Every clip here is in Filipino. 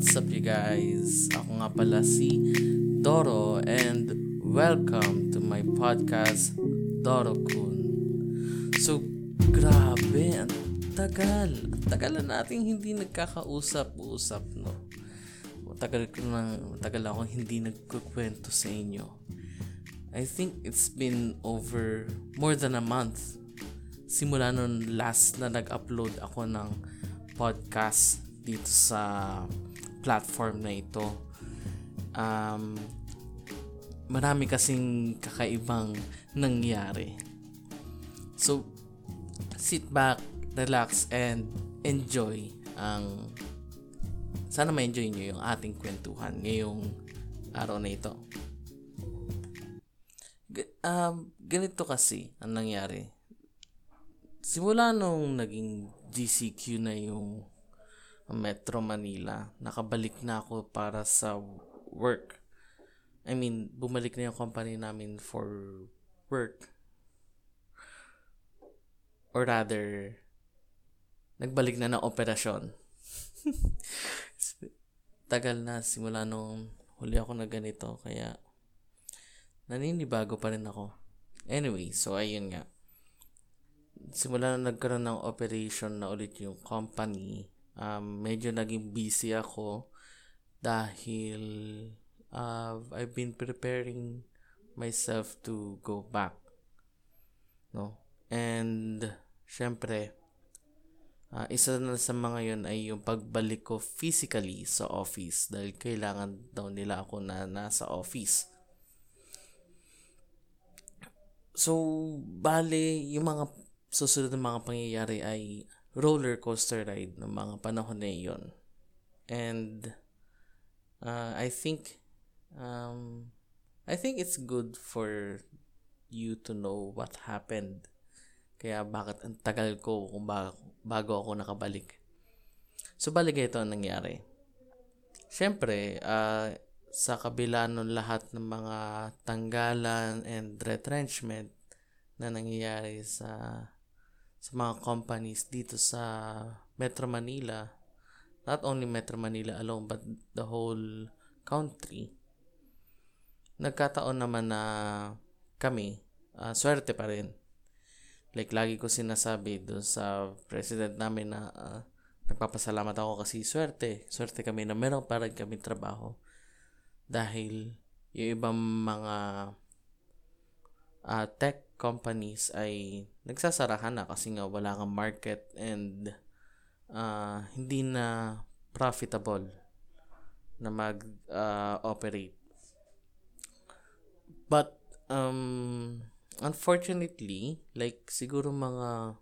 What's up you guys? Ako nga pala si Doro and welcome to my podcast Doro Kun. So, grabe, ang tagal. Ang tagal na nating hindi nagkakausap-usap, no? Matagal ko na, matagal ako hindi nagkukwento sa inyo. I think it's been over more than a month simula nung last na nag-upload ako ng podcast dito sa platform na ito. Um, marami kasing kakaibang nangyari. So, sit back, relax, and enjoy ang sana ma-enjoy nyo yung ating kwentuhan ngayong araw na ito. G- um, ganito kasi ang nangyari simula nung naging GCQ na yung Metro Manila, nakabalik na ako para sa work. I mean, bumalik na yung company namin for work. Or rather, nagbalik na ng operasyon. Tagal na simula nung huli ako na ganito, kaya naninibago pa rin ako. Anyway, so ayun nga simula na nagkaroon ng operation na ulit yung company, um, medyo naging busy ako dahil uh, I've been preparing myself to go back. No? And, syempre, uh, isa na sa mga yun ay yung pagbalik ko physically sa office dahil kailangan daw nila ako na nasa office. So, bale, yung mga susunod ng mga pangyayari ay roller coaster ride ng mga panahon na iyon. And uh, I think um, I think it's good for you to know what happened. Kaya bakit ang tagal ko kung bago, ako nakabalik. So balik ito ang nangyari. Siyempre, uh, sa kabila ng lahat ng mga tanggalan and retrenchment na nangyayari sa sa mga companies dito sa Metro Manila, not only Metro Manila alone but the whole country. Nagkataon naman na kami, uh, swerte pa rin. Like lagi ko sinasabi doon sa president namin na uh, nagpapasalamat ako kasi swerte. Swerte kami na meron pa rin kami trabaho. Dahil yung ibang mga uh, tech companies ay nagsasarahan na kasi nga wala kang market and uh, hindi na profitable na mag-operate. Uh, But um, unfortunately, like siguro mga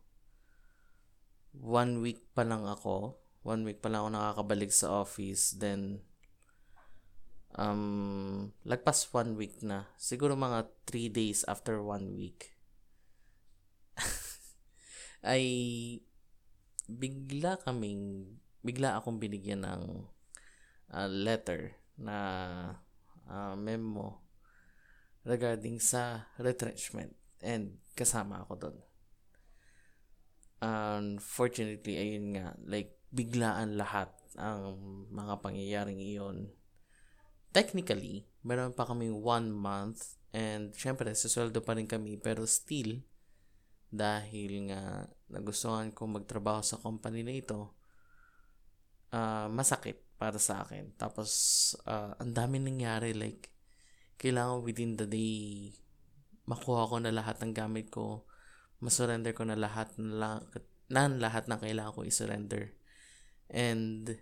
one week pa lang ako, one week pa lang ako nakakabalik sa office, then um, lagpas one week na. Siguro mga 3 days after one week. ay bigla kaming bigla akong binigyan ng uh, letter na uh, memo regarding sa retrenchment and kasama ako doon. Unfortunately, ayun nga, like biglaan lahat ang mga pangyayaring iyon. Technically, meron pa kami one month and syempre, susweldo pa rin kami pero still, dahil nga nagustuhan ko magtrabaho sa company na ito, uh, masakit para sa akin. Tapos, uh, ang dami nangyari. Like, kailangan within the day, makuha ko na lahat ng gamit ko. Masurrender ko na lahat na, na lahat ng kailangan ko isurrender. And,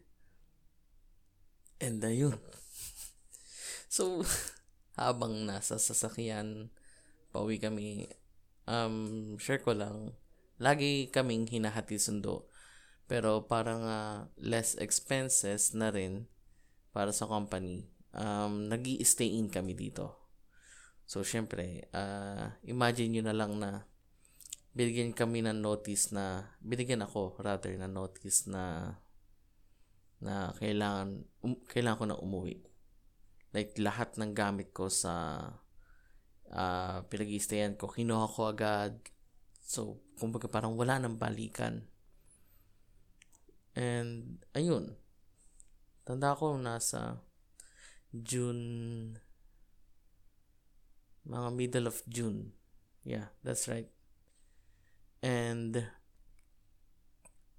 and ayun. So, habang nasa sasakyan, pauwi kami, um, share ko lang, lagi kaming hinahati sundo. Pero parang uh, less expenses na rin para sa company. Um, nag stay in kami dito. So, syempre, uh, imagine nyo na lang na binigyan kami ng notice na, binigyan ako rather na notice na na kailangan um, kailangan ko na umuwi. Like lahat ng gamit ko sa uh, pinag-i-stayan ko, kinuha ko agad. So, kumbaga parang wala nang balikan. And, ayun. Tanda ko nasa June, mga middle of June. Yeah, that's right. And,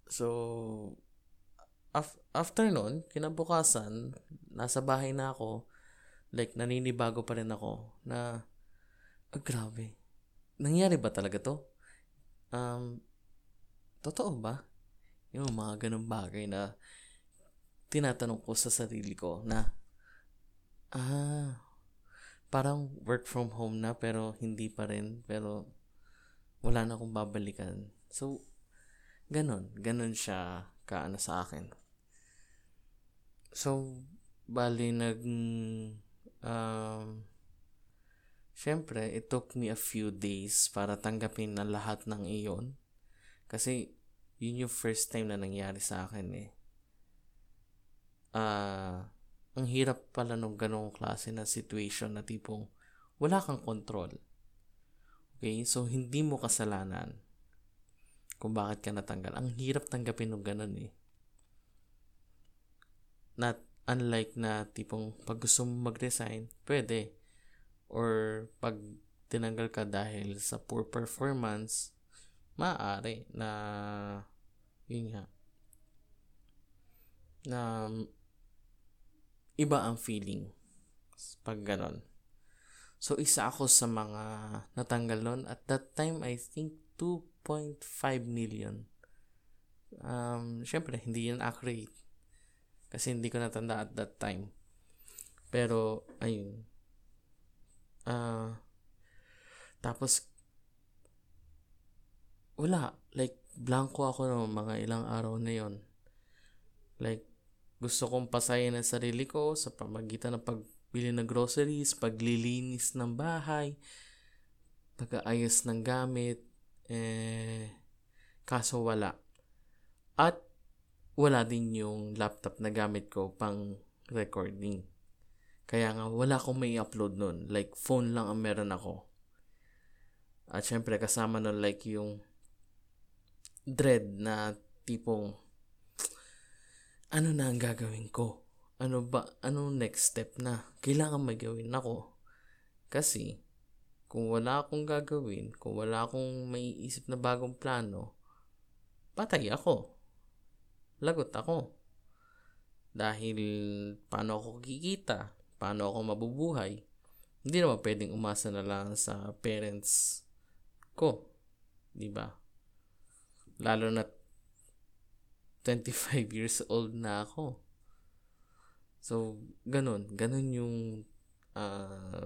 so, af- after nun, kinabukasan, nasa bahay na ako, like, naninibago pa rin ako na, ah, grabe. Nangyari ba talaga to? Um, totoo ba? Yung mga ganun bagay na tinatanong ko sa sarili ko na, ah, parang work from home na pero hindi pa rin, pero wala na akong babalikan. So, ganun, ganun siya kaano sa akin. So, bali nag, um, syempre, it took me a few days para tanggapin na lahat ng iyon. Kasi, yun yung first time na nangyari sa akin eh. Ah, uh, ang hirap pala nung ganong klase na situation na tipong wala kang control. Okay? So, hindi mo kasalanan kung bakit ka natanggal. Ang hirap tanggapin ng ganun eh. Not unlike na tipong pag gusto mo mag-resign, pwede. Or pag tinanggal ka dahil sa poor performance, maaari na yun nga na iba ang feeling pag ganon. So, isa ako sa mga natanggal nun. At that time, I think 2.5 million. Um, Siyempre, hindi yan accurate. Kasi hindi ko natanda at that time. Pero, ayun. Uh, tapos, wala. Like, blanco ako no, mga ilang araw na yon Like, gusto kong pasayin ang sarili ko sa pamagitan ng pagbili ng groceries, paglilinis ng bahay, pag-aayos ng gamit, eh, kaso wala. At wala din yung laptop na gamit ko pang recording. Kaya nga, wala akong may upload nun. Like, phone lang ang meron ako. At syempre, kasama nun like yung dread na tipong ano na ang gagawin ko? Ano ba, anong next step na? Kailangan may gawin ako. Kasi, kung wala akong gagawin, kung wala akong may isip na bagong plano, patay ako. Lagot ako. Dahil paano ako kikita? Paano ako mabubuhay? Hindi naman pwedeng umasa na lang sa parents ko. Di ba? Lalo na 25 years old na ako. So, ganun. Ganun yung uh,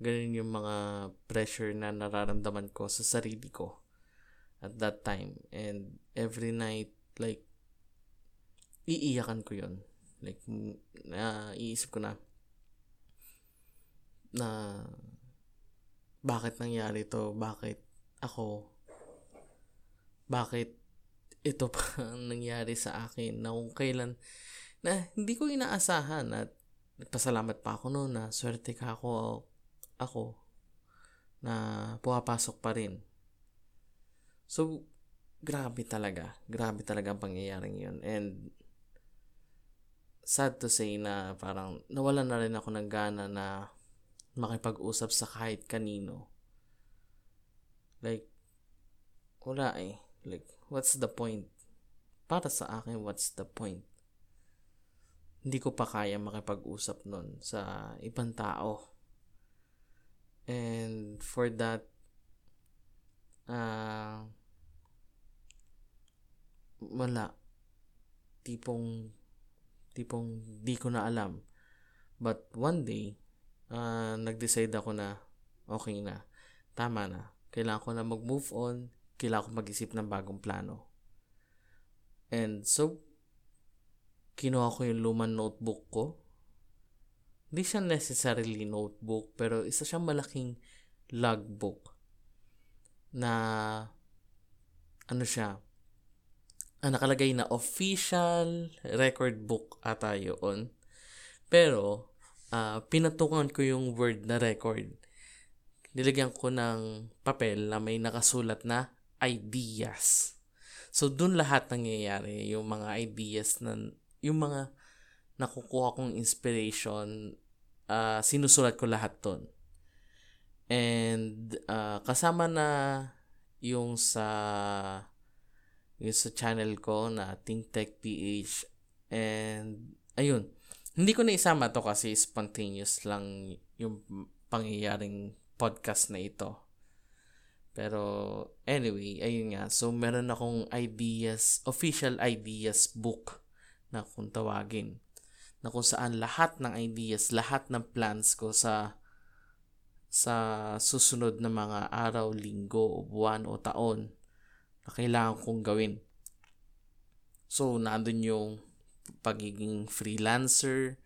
ganun yung mga pressure na nararamdaman ko sa sarili ko at that time. And every night, like, iiyakan ko yon Like, na, iisip ko na, na, bakit nangyari to? Bakit ako? Bakit ito pa ang nangyari sa akin na kung kailan na hindi ko inaasahan at nagpasalamat pa ako noon na swerte ka ako ako na pumapasok pa rin. So, grabe talaga. Grabe talaga ang pangyayaring yun. And, sad to say na parang nawalan na rin ako ng gana na makipag-usap sa kahit kanino. Like, wala eh. Like, what's the point? Para sa akin, what's the point? Hindi ko pa kaya makipag-usap nun sa ibang tao. And for that, uh, wala. Tipong, tipong di ko na alam. But one day, uh, nag-decide ako na okay na. Tama na. Kailangan ko na mag-move on kailangan ko mag-isip ng bagong plano. And so, kinuha ko yung lumang notebook ko. Hindi siya necessarily notebook, pero isa siyang malaking logbook na ano siya, ang nakalagay na official record book ata yun. Pero, uh, pinatukan ko yung word na record. Nilagyan ko ng papel na may nakasulat na ideas. So, dun lahat nangyayari. Yung mga ideas na, yung mga nakukuha kong inspiration, uh, sinusulat ko lahat ton. And uh, kasama na yung sa yung sa channel ko na Think PH and ayun. Hindi ko na isama to kasi spontaneous lang yung pangyayaring podcast na ito. Pero anyway ayun nga. So meron akong ideas official ideas book na kung tawagin. Na kung saan lahat ng ideas lahat ng plans ko sa sa susunod na mga araw, linggo, buwan o taon na kailangan kong gawin. So, nandun yung pagiging freelancer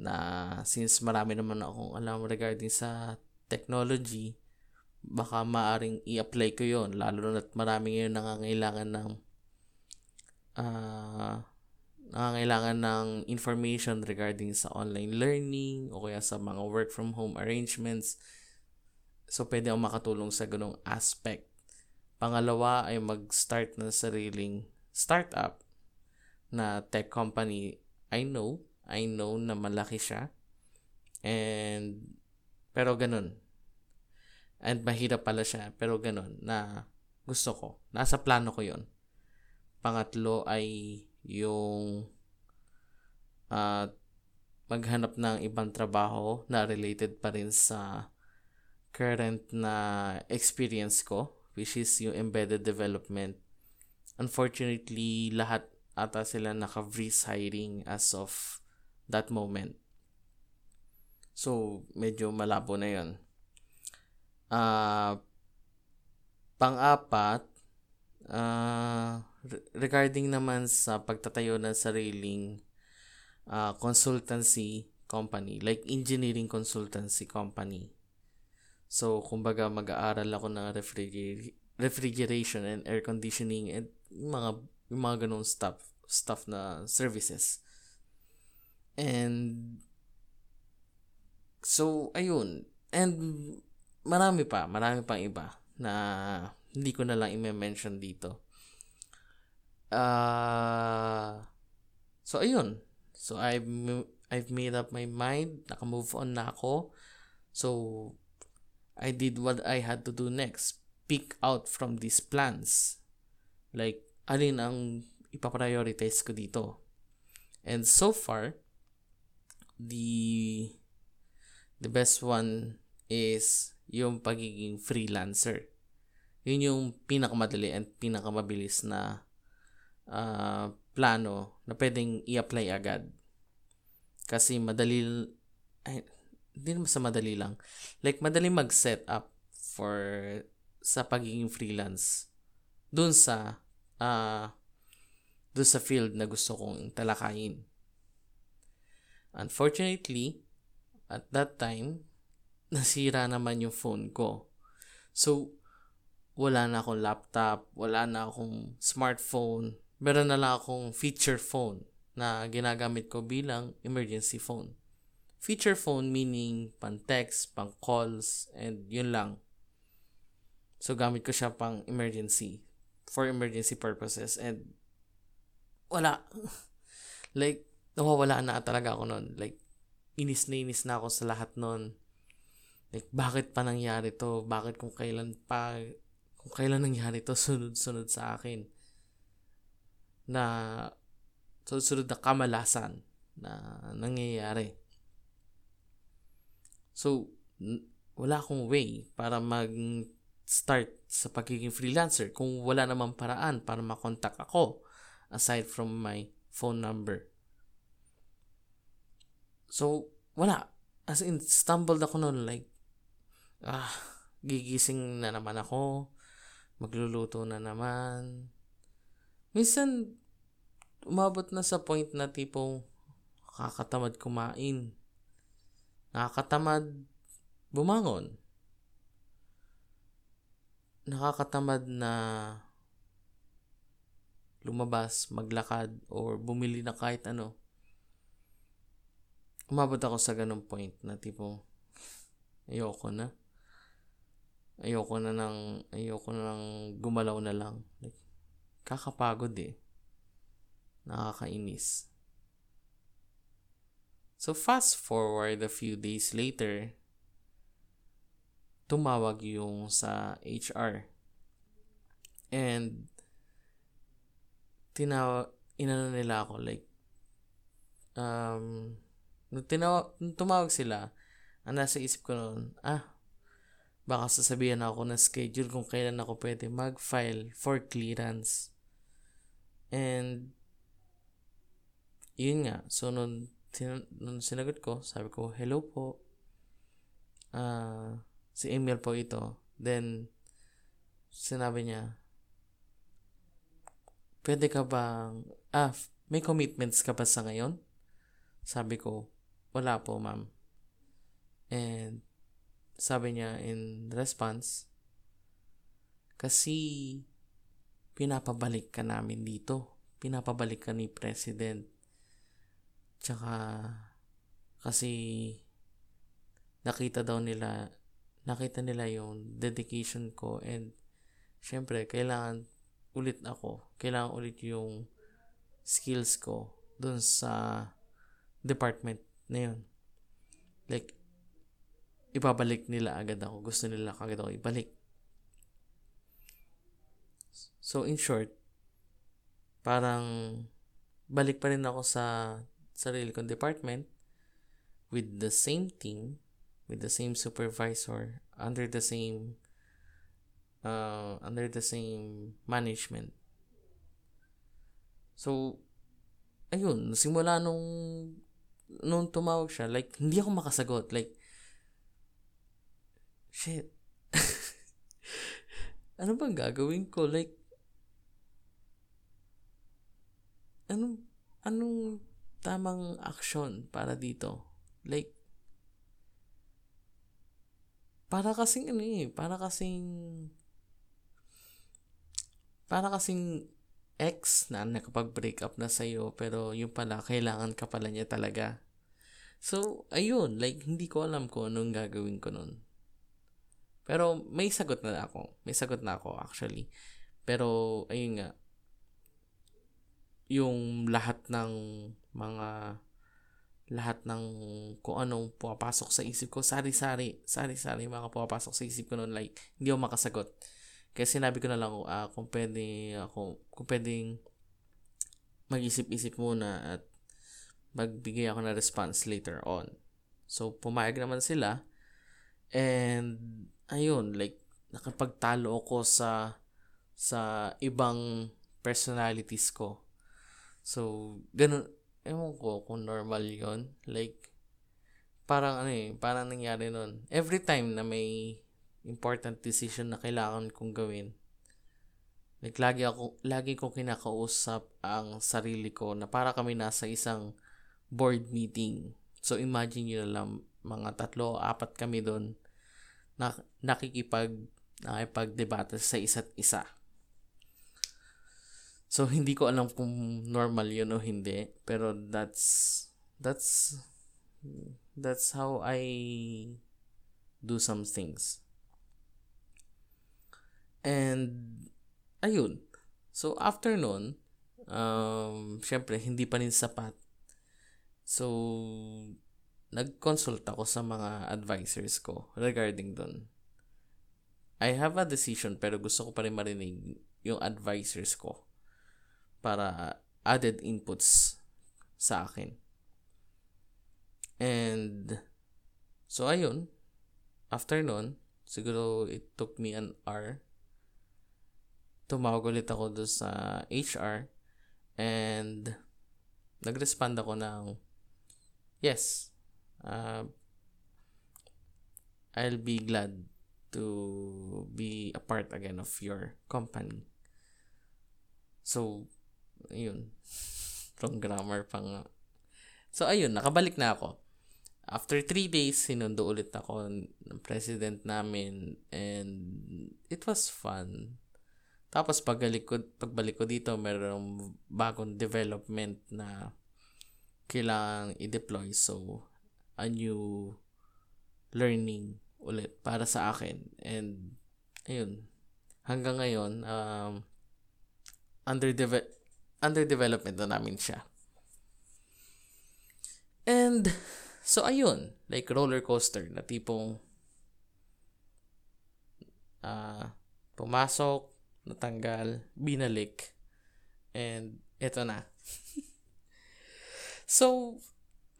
na since marami naman akong alam regarding sa technology, baka maaring i-apply ko yon lalo na marami ngayon nangangailangan ng uh, nangangailangan ng information regarding sa online learning o kaya sa mga work from home arrangements. So, pwede akong makatulong sa ganong aspect. Pangalawa ay mag-start ng sariling startup na tech company. I know, I know na malaki siya. And, pero ganun. And mahirap pala siya, pero ganun, na gusto ko. Nasa plano ko yon Pangatlo ay yung uh, maghanap ng ibang trabaho na related pa rin sa current na experience ko which is yung embedded development. Unfortunately, lahat ata sila naka-freeze hiring as of that moment. So, medyo malabo na yon. Uh, pang-apat, uh, regarding naman sa pagtatayo ng sariling uh, consultancy company, like engineering consultancy company. So, kumbaga mag-aaral ako ng refriger- refrigeration and air conditioning and mga yung mga ganong stuff stuff na services. And so ayun. And marami pa, marami pang iba na hindi ko na lang i-mention dito. Uh, so, ayun. So, I've, I've made up my mind. Naka-move on na ako. So, I did what I had to do next. Pick out from these plans. Like, alin ang ipaprioritize ko dito. And so far, the the best one is yung pagiging freelancer. Yun yung pinakamadali and pinakamabilis na uh, plano na pwedeng i-apply agad. Kasi madali, ay, hindi naman sa madali lang. Like, madali mag-set up for sa pagiging freelance dun sa uh, dun sa field na gusto kong talakayin. Unfortunately, at that time, nasira naman yung phone ko. So, wala na akong laptop, wala na akong smartphone, meron na lang akong feature phone na ginagamit ko bilang emergency phone. Feature phone meaning pang text, pang calls, and yun lang. So, gamit ko siya pang emergency. For emergency purposes. And, wala. like, nawawala na talaga ako nun. Like, inis na inis na ako sa lahat nun. Like, bakit pa nangyari to? Bakit kung kailan pa, kung kailan nangyari to, sunod-sunod sa akin na susunod na kamalasan na nangyayari. So, wala akong way para mag-start sa pagiging freelancer kung wala namang paraan para makontak ako aside from my phone number. So, wala. As in, stumbled ako noon like, ah, gigising na naman ako, magluluto na naman. Minsan, umabot na sa point na tipong nakakatamad kumain. Nakakatamad bumangon. Nakakatamad na lumabas, maglakad, or bumili na kahit ano. Umabot ako sa ganong point na tipong ayoko na. Ayoko na nang ayoko na nang gumalaw na lang. Like, kakapagod eh nakakainis. So fast forward a few days later, tumawag yung sa HR. And tinawa inano nila ako like um nung, tinawa, nung tumawag sila, ang nasa isip ko noon, ah, baka sasabihan ako ng schedule kung kailan ako pwede mag-file for clearance. And, yun nga. So, nung sin- nung sinagot ko, sabi ko, hello po. Uh, si Emil po ito. Then, sinabi niya, pwede ka bang, ah, may commitments ka ba sa ngayon? Sabi ko, wala po ma'am. And, sabi niya in response, kasi pinapabalik ka namin dito. Pinapabalik ka ni President Tsaka, kasi, nakita daw nila, nakita nila yung dedication ko and, syempre, kailangan ulit ako. Kailangan ulit yung skills ko dun sa department na yun. Like, ibabalik nila agad ako. Gusto nila agad ako ibalik. So, in short, parang balik pa rin ako sa sarili kong department with the same team, with the same supervisor, under the same uh, under the same management. So, ayun, simula nung nung tumawag siya, like, hindi ako makasagot. Like, shit. ano bang gagawin ko? Like, anong, anong tamang action para dito. Like, para kasing ano eh, para kasing para kasing ex na nakapag-break up na sa'yo pero yung pala, kailangan ka pala niya talaga. So, ayun, like, hindi ko alam kung anong gagawin ko nun. Pero, may sagot na ako. May sagot na ako, actually. Pero, ayun nga, yung lahat ng mga lahat ng kung anong pumapasok sa isip ko, sari-sari, sari-sari mga pumapasok sa isip ko noon, like, hindi ako makasagot. Kaya sinabi ko na lang uh, kung pwede ako, kung pwedeng mag-isip-isip muna at magbigay ako ng response later on. So, pumayag naman sila. And, ayun, like, nakapagtalo ako sa sa ibang personalities ko. So, ganun, ewan ko kung normal yon Like, parang ano eh, parang nangyari nun. Every time na may important decision na kailangan kong gawin, like, lagi ako, lagi ko kinakausap ang sarili ko na para kami nasa isang board meeting. So, imagine nyo na lang, mga tatlo, apat kami doon na nakikipag nakipag-debate sa isa't isa. So, hindi ko alam kung normal yun o hindi. Pero that's, that's, that's how I do some things. And, ayun. So, after nun, um, syempre, hindi pa rin sapat. So, nag-consult ako sa mga advisors ko regarding dun. I have a decision pero gusto ko pa rin marinig yung advisors ko para added inputs sa akin. And so ayun, after nun, siguro it took me an hour. Tumawag ulit ako doon sa HR and nag-respond ako ng yes, uh, I'll be glad to be a part again of your company. So, Ayun. Wrong grammar pa nga. So, ayun, nakabalik na ako. After three days, sinundo ulit ako ng president namin and it was fun. Tapos pagbalik ko, pagbalik ko dito, mayroong bagong development na kailangan i-deploy. So, a new learning ulit para sa akin. And, ayun, hanggang ngayon, um, under, deve- under development na namin siya. And so ayun, like roller coaster na tipong uh, pumasok, natanggal, binalik, and eto na. so,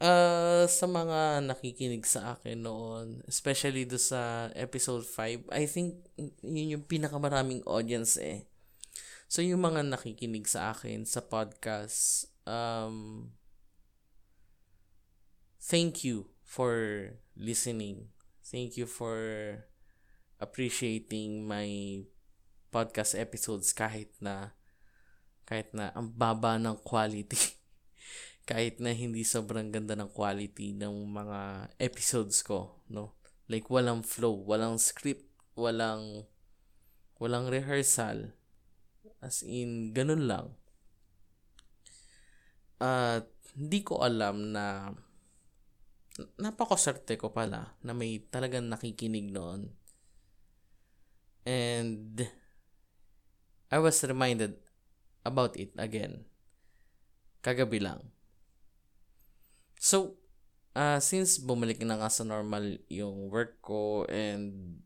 uh, sa mga nakikinig sa akin noon, especially do sa episode 5, I think yun yung pinakamaraming audience eh. So, yung mga nakikinig sa akin sa podcast, um, thank you for listening. Thank you for appreciating my podcast episodes kahit na kahit na ang baba ng quality. kahit na hindi sobrang ganda ng quality ng mga episodes ko, no? Like walang flow, walang script, walang walang rehearsal. As in ganun lang. At hindi ko alam na napakaserte ko pala na may talagang nakikinig noon. And I was reminded about it again. Kagabi lang. So, uh, since bumalik na nga sa normal yung work ko and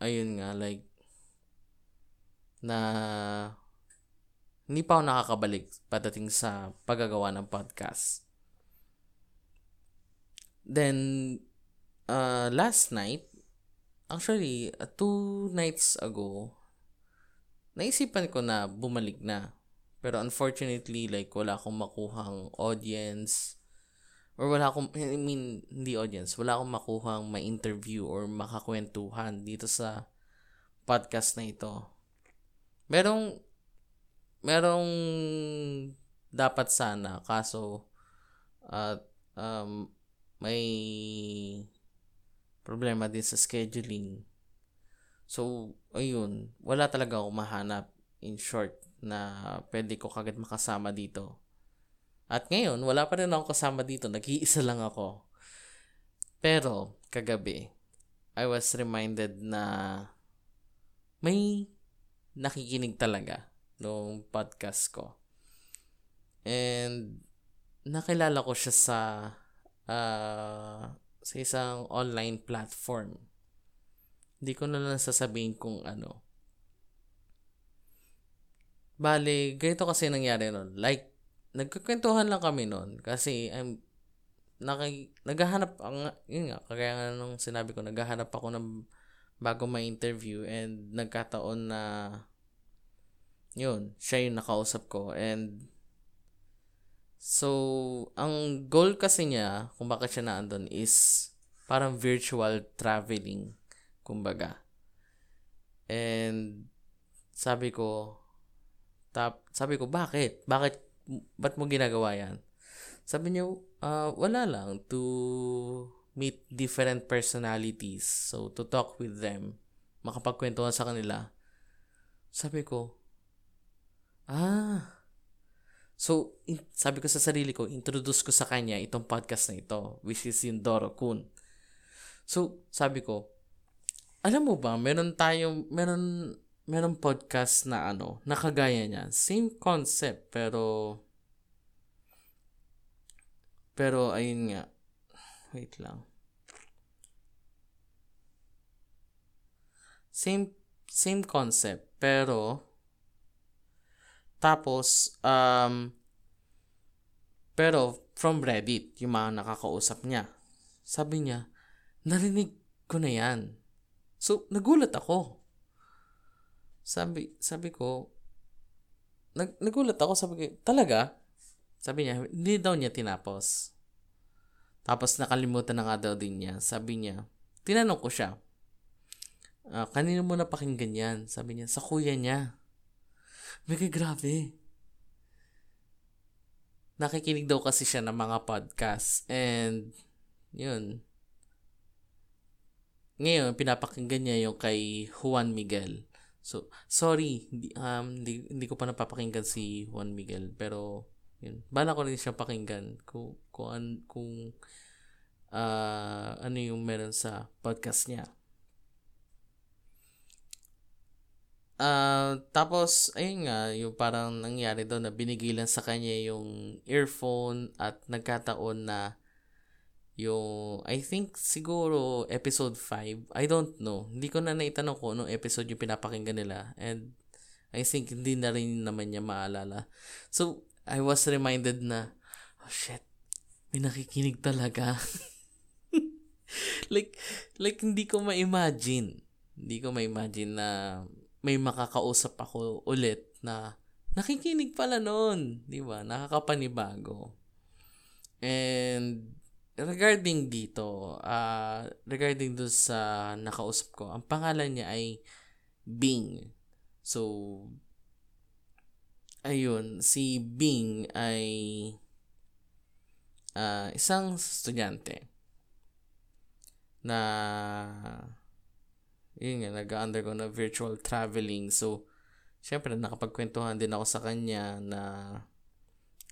ayun nga like na hindi pa ako nakakabalik patating sa paggagawa ng podcast. Then, uh, last night, actually, uh, two nights ago, naisipan ko na bumalik na. Pero unfortunately, like, wala akong makuhang audience. Or wala akong, I mean, hindi audience. Wala akong makuhang ma-interview or makakwentuhan dito sa podcast na ito. Merong, merong dapat sana. Kaso, at um, may problema din sa scheduling. So, ayun, wala talaga ako mahanap in short na pwede ko kagad makasama dito. At ngayon, wala pa rin ako kasama dito. Nag-iisa lang ako. Pero, kagabi, I was reminded na may nakikinig talaga nung podcast ko. And, nakilala ko siya sa uh, sa isang online platform. Hindi ko na lang sasabihin kung ano. Bale, ganito kasi nangyari nun. Like, nagkukwentuhan lang kami nun kasi I'm naki, naghahanap ang yun nga kaya nga nung sinabi ko naghahanap ako ng bago may interview and nagkataon na yun siya yung nakausap ko and So, ang goal kasi niya, kung bakit siya naandun, is parang virtual traveling, kumbaga. And, sabi ko, tap, sabi ko, bakit? Bakit, ba't mo ginagawa yan? Sabi niya, uh, wala lang, to meet different personalities. So, to talk with them, makapagkwentuhan sa kanila. Sabi ko, ah, So, in, sabi ko sa sarili ko, introduce ko sa kanya itong podcast na ito, which is yung Doro Kun. So, sabi ko, alam mo ba, meron tayong, meron, meron podcast na ano, nakagaya niya. Same concept, pero, pero, ayun nga. Wait lang. Same, same concept, pero, tapos, um, pero from Reddit, yung mga nakakausap niya. Sabi niya, narinig ko na yan. So, nagulat ako. Sabi, sabi ko, nag, nagulat ako, sabi ko, talaga? Sabi niya, hindi daw niya tinapos. Tapos nakalimutan na nga daw din niya. Sabi niya, tinanong ko siya, uh, kanino mo napakinggan yan? Sabi niya, sa kuya niya. Mega grabe. Nakikinig daw kasi siya ng mga podcast. And, yun. Ngayon, pinapakinggan niya yung kay Juan Miguel. So, sorry, um, hindi, hindi ko pa napapakinggan si Juan Miguel. Pero, yun. Bala ko rin siya pakinggan kung, kung, kung uh, ano yung meron sa podcast niya. Uh, tapos, ayun nga, yung parang nangyari doon na binigilan sa kanya yung earphone at nagkataon na Yung, I think siguro episode 5. I don't know. Hindi ko na naitanong kung anong episode yung pinapakinggan nila. And I think hindi na rin naman niya maalala. So, I was reminded na, oh shit, may nakikinig talaga. like, like hindi ko ma-imagine. Hindi ko ma-imagine na may makakausap ako ulit na nakikinig pala noon. Di ba? Nakakapanibago. And regarding dito, uh, regarding doon sa nakausap ko, ang pangalan niya ay Bing. So, ayun, si Bing ay uh, isang estudyante na yun nga, nag-undergo na virtual traveling. So, syempre, nakapagkwentuhan din ako sa kanya na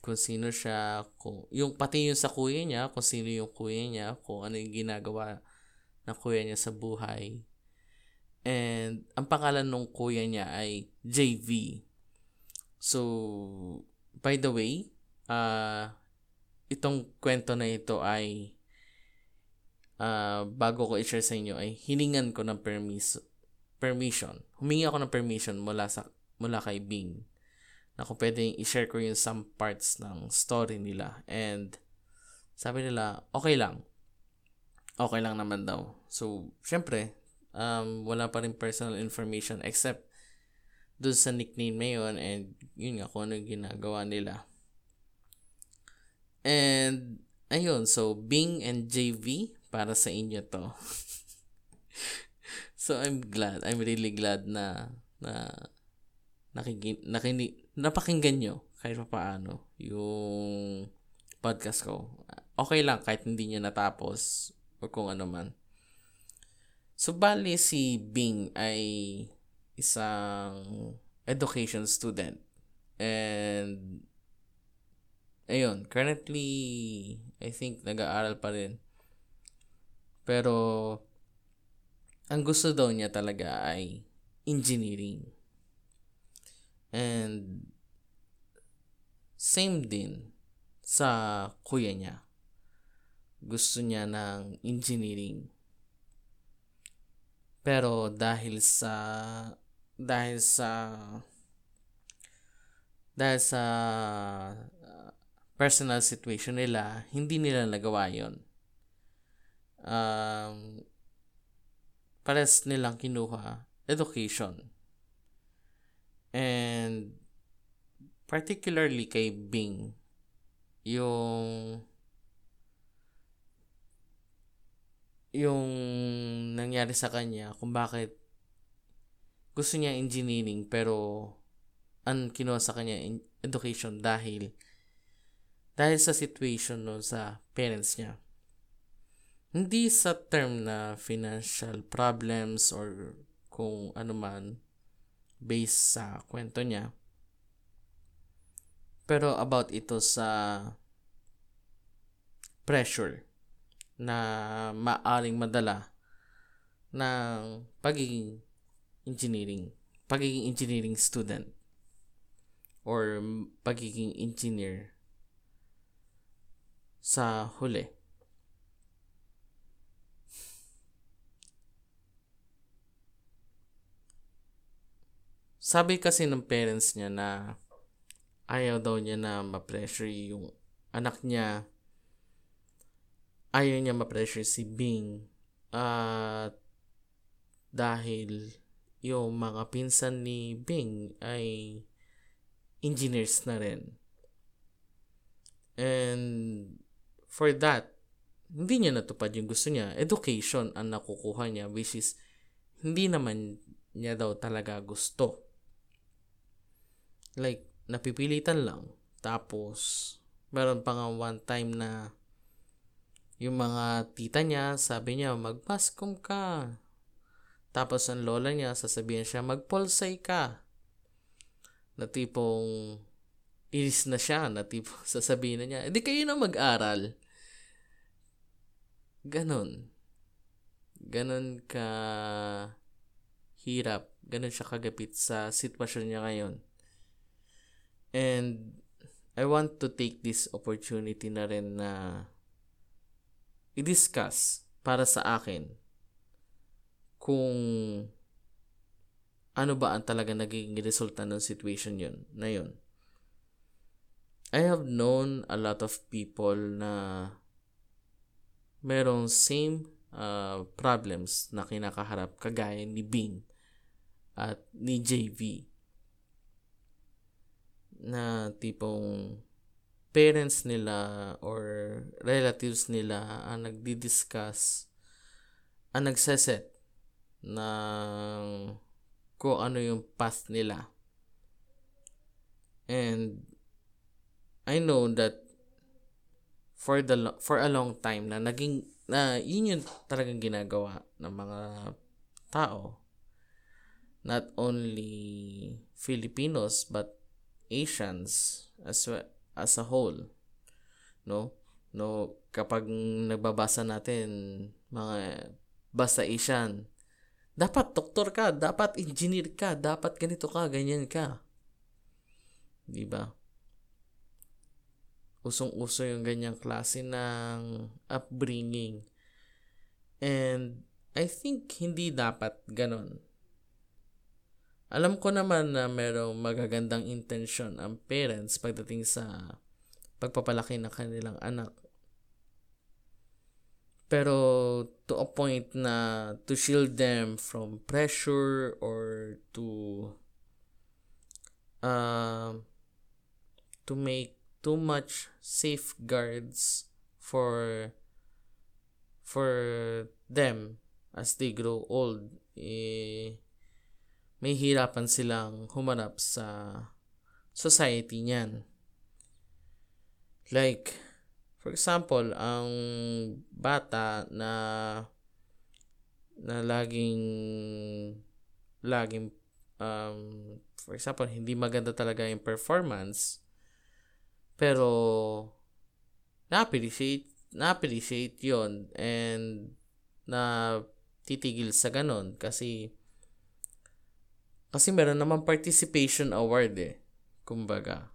kung sino siya, kung, yung pati yung sa kuya niya, kung sino yung kuya niya, kung ano yung ginagawa ng kuya niya sa buhay. And ang pangalan ng kuya niya ay JV. So, by the way, uh, itong kwento na ito ay uh, bago ko i-share sa inyo ay hiningan ko ng permis permission. Humingi ako ng permission mula sa mula kay Bing na kung pwedeng i-share ko yung some parts ng story nila. And sabi nila, okay lang. Okay lang naman daw. So, syempre, um, wala pa rin personal information except doon sa nickname na yun and yun nga kung ano ginagawa nila. And, ayun, so Bing and JV, para sa inyo to. so, I'm glad, I'm really glad na, na, nakikin, nakinig, napakinggan nyo kahit pa paano yung podcast ko. Okay lang kahit hindi nyo natapos o kung ano man. So, bali si Bing ay isang education student. And, ayun, currently, I think nag-aaral pa rin. Pero, ang gusto daw niya talaga ay engineering. And same din sa kuya niya. Gusto niya ng engineering. Pero dahil sa dahil sa dahil sa uh, personal situation nila, hindi nila nagawa yon. Um, pares nilang kinuha education. And particularly kay Bing, yung yung nangyari sa kanya kung bakit gusto niya engineering pero ang kinuha sa kanya education dahil dahil sa situation no sa parents niya. Hindi sa term na financial problems or kung ano man based sa kwento niya. Pero about ito sa pressure na maaring madala ng pagiging engineering, pagiging engineering student or pagiging engineer sa huli. Sabi kasi ng parents niya na ayaw daw niya na ma-pressure yung anak niya. Ayaw niya ma-pressure si Bing. At uh, dahil yung mga pinsan ni Bing ay engineers na rin. And for that, hindi niya natupad yung gusto niya. Education ang nakukuha niya which is hindi naman niya daw talaga gusto. Like, napipilitan lang. Tapos, meron pa nga one time na yung mga tita niya, sabi niya, magpaskom ka. Tapos ang lola niya, sasabihin siya, magpolsay ka. Na tipong, inis na siya, na tipong sasabihin na niya, hindi kayo na mag-aral. Ganon. Ganon ka hirap. Ganon siya kagapit sa sitwasyon niya ngayon. And I want to take this opportunity na rin na i-discuss para sa akin kung ano ba ang talaga naging resulta ng situation yun, na yun. I have known a lot of people na merong same uh, problems na kinakaharap kagaya ni Bing at ni JV na tipong parents nila or relatives nila ang nagdi-discuss ang nagseset ng kung ano yung path nila. And I know that for the for a long time na naging na yun yung talagang ginagawa ng mga tao not only Filipinos but Asians as as a whole. No? No, kapag nagbabasa natin mga basta Asian, dapat doktor ka, dapat engineer ka, dapat ganito ka, ganyan ka. 'Di ba? Usong-uso yung ganyang klase ng upbringing. And I think hindi dapat ganon. Alam ko naman na merong magagandang intention ang parents pagdating sa pagpapalaki ng kanilang anak. Pero to a point na to shield them from pressure or to uh, to make too much safeguards for for them as they grow old eh, may hirapan silang humanap sa society niyan. Like, for example, ang bata na na laging laging um, for example, hindi maganda talaga yung performance pero na-appreciate na-appreciate yon and na titigil sa ganon kasi kasi meron naman participation award eh. Kumbaga.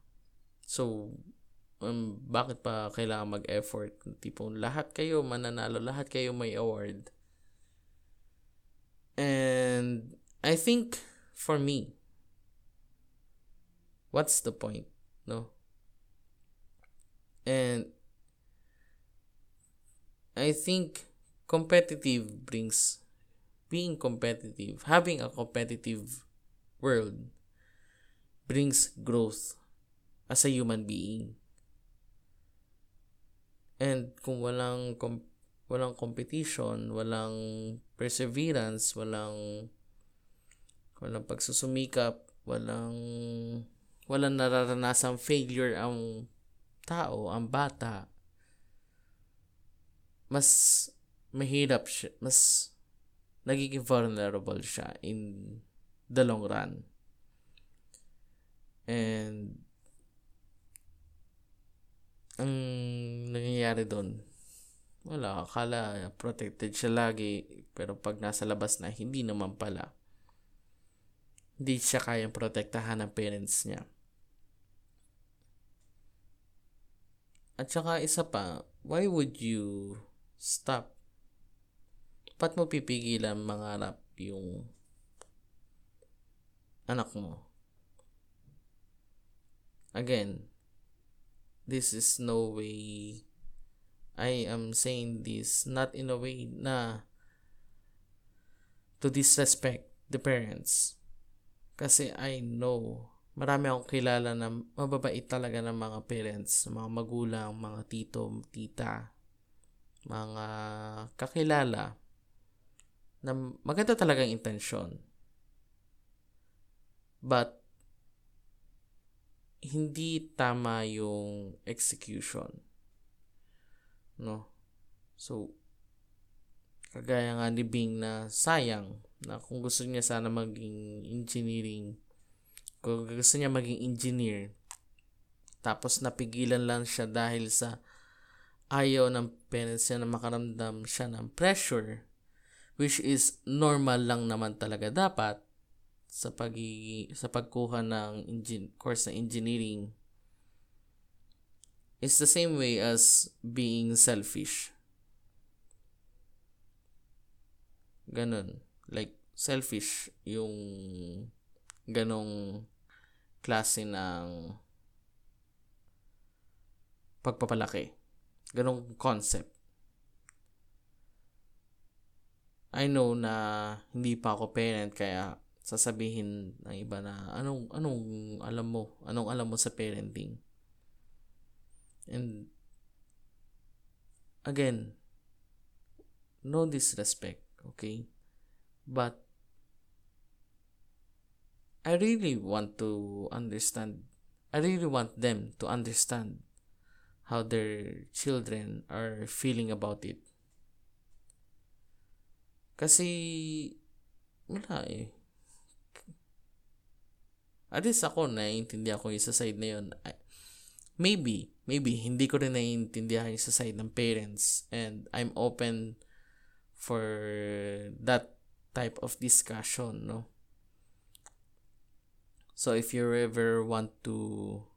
So, um, bakit pa kailangan mag-effort? Tipong lahat kayo mananalo, lahat kayo may award. And I think for me, what's the point? No? And I think competitive brings being competitive, having a competitive world brings growth as a human being. And kung walang com- walang competition, walang perseverance, walang walang pagsusumikap, walang walang nararanasang failure ang tao, ang bata, mas mahirap siya, mas nagiging vulnerable siya in the long run. And ang nangyayari doon, wala, akala protected siya lagi, pero pag nasa labas na, hindi naman pala. Hindi siya kayang protektahan ng parents niya. At saka isa pa, why would you stop? Ba't mo pipigilan mangarap yung anak mo. Again, this is no way I am saying this not in a way na to disrespect the parents. Kasi I know marami akong kilala na mababait talaga ng mga parents, mga magulang, mga tito, tita, mga kakilala na maganda talagang intensyon. But, hindi tama yung execution. No? So, kagaya nga ni Bing na sayang na kung gusto niya sana maging engineering, kung gusto niya maging engineer, tapos napigilan lang siya dahil sa ayaw ng parents niya na makaramdam siya ng pressure, which is normal lang naman talaga dapat, sa pag sa pagkuha ng engine, course na engineering is the same way as being selfish. Ganun. Like, selfish yung ganong klase ng pagpapalaki. Ganong concept. I know na hindi pa ako parent kaya sasabihin ng iba na anong anong alam mo? Anong alam mo sa parenting? And again no disrespect okay? But I really want to understand I really want them to understand how their children are feeling about it. Kasi, wala eh. At least ako, naiintindihan ko yung sa side na yun. Maybe, maybe, hindi ko rin naiintindihan yung sa side ng parents. And I'm open for that type of discussion, no? So if you ever want to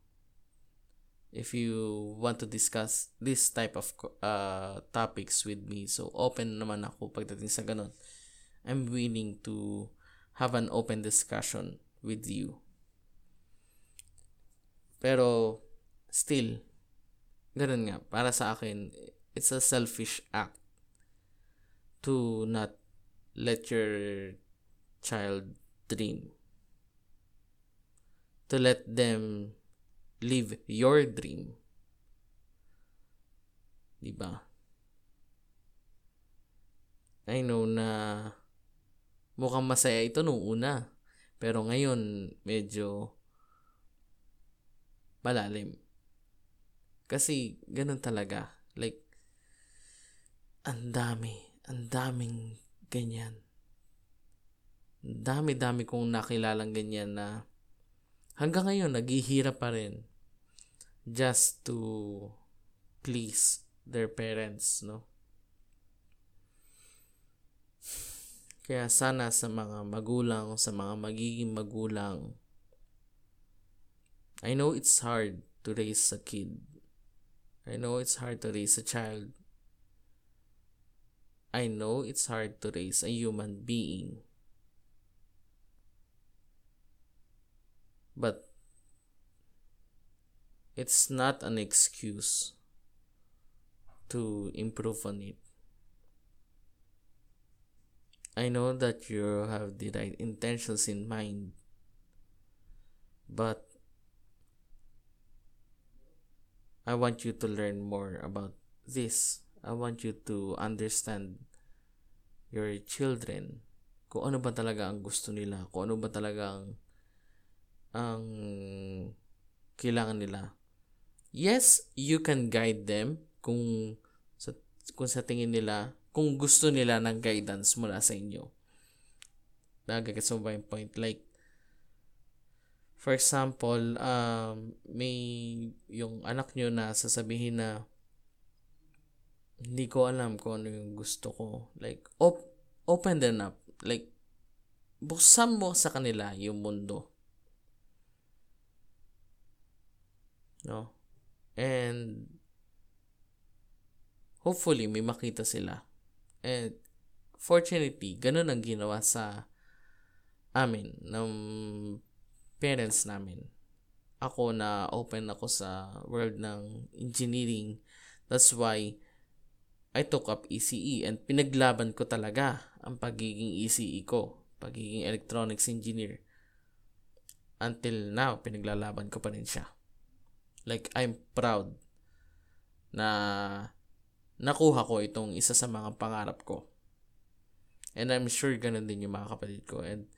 if you want to discuss this type of uh, topics with me. So, open naman ako pagdating sa ganun. I'm willing to have an open discussion with you. Pero, still, ganun nga, para sa akin, it's a selfish act to not let your child dream. To let them live your dream. Diba? I know na mukhang masaya ito nung una. Pero ngayon, medyo malalim. Kasi, ganun talaga. Like, ang dami, ang daming ganyan. Dami-dami kong nakilalang ganyan na hanggang ngayon, naghihirap pa rin just to please their parents, no? Kaya sana sa mga magulang, sa mga magiging magulang, I know it's hard to raise a kid. I know it's hard to raise a child. I know it's hard to raise a human being. But it's not an excuse to improve on it. I know that you have the right intentions in mind, but I want you to learn more about this. I want you to understand your children. Kung ano ba talaga ang gusto nila, kung ano ba talaga ang, ang kailangan nila yes, you can guide them kung sa, kung sa tingin nila, kung gusto nila ng guidance mula sa inyo. Nagagets mo ba yung point? Like, for example, um, may yung anak nyo na sasabihin na hindi ko alam kung ano yung gusto ko. Like, op- open them up. Like, buksan mo sa kanila yung mundo. No? And hopefully may makita sila. And fortunately, ganun ang ginawa sa amin ng parents namin. Ako na open ako sa world ng engineering. That's why I took up ECE e and pinaglaban ko talaga ang pagiging ECE e ko, pagiging electronics engineer. Until now, pinaglalaban ko pa rin siya. Like, I'm proud na nakuha ko itong isa sa mga pangarap ko. And I'm sure ganun din yung mga kapatid ko. And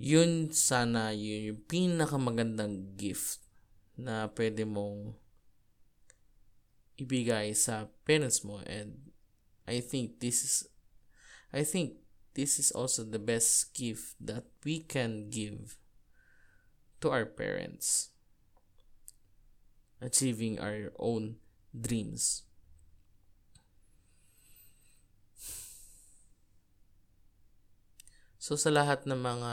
yun sana yun yung pinakamagandang gift na pwede mong ibigay sa parents mo and I think this is I think this is also the best gift that we can give to our parents, achieving our own dreams. So sa lahat ng mga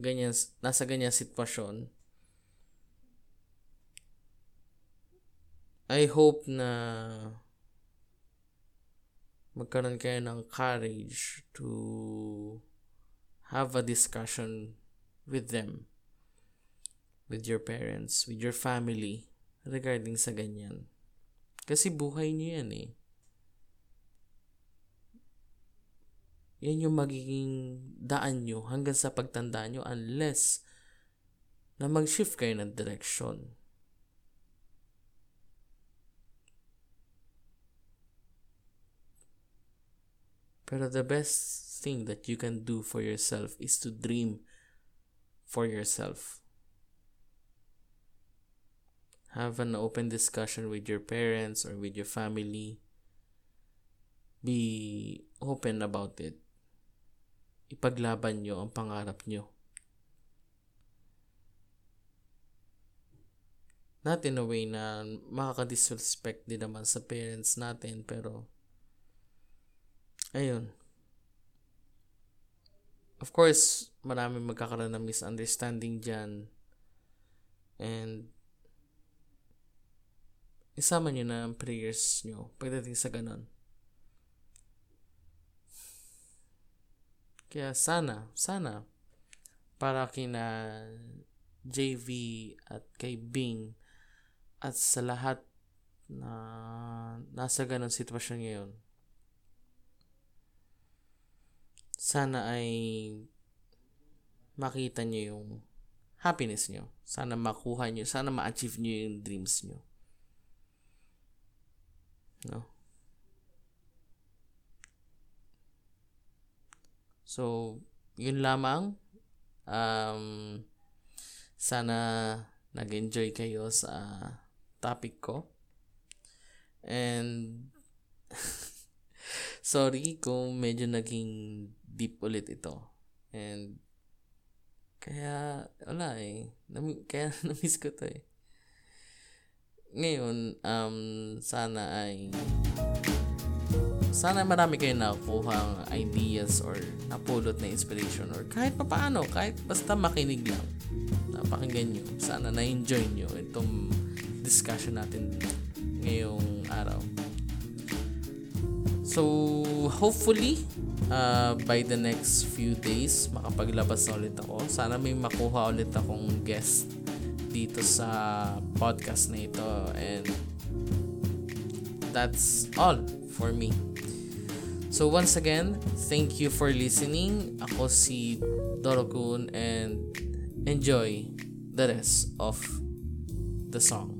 ganyan nasa ganyan sitwasyon I hope na magkaroon kayo ng courage to have a discussion with them, with your parents, with your family regarding sa ganyan. Kasi buhay niyo yan eh. Yan yung magiging daan nyo hanggang sa pagtanda nyo unless na mag-shift kayo ng direction. Pero the best thing that you can do for yourself is to dream for yourself. Have an open discussion with your parents or with your family. Be open about it. Ipaglaban nyo ang pangarap nyo. Not in a way na makaka-disrespect din naman sa parents natin pero ayun. Of course, marami magkakaroon ng misunderstanding dyan. And, isama nyo na ang prayers nyo pagdating sa ganon. Kaya sana, sana, para kina JV at kay Bing at sa lahat na nasa ganon sitwasyon ngayon, sana ay makita nyo yung happiness nyo. Sana makuha nyo, sana ma-achieve nyo yung dreams nyo. No? So, yun lamang. Um, sana nag-enjoy kayo sa topic ko. And sorry kung medyo naging deep ulit ito. And, kaya, wala eh. Nam- kaya namiss ko to eh. Ngayon, um, sana ay sana marami kayo nakukuha ideas or napulot na inspiration or kahit pa paano, kahit basta makinig lang. Napakinggan nyo. Sana na-enjoy nyo itong discussion natin ngayong araw. So, hopefully, uh, by the next few days, makapaglabas na ulit ako. Sana may makuha ulit akong guest dito sa podcast na ito. And that's all for me. So once again, thank you for listening. Ako si Dorokun and enjoy the rest of the song.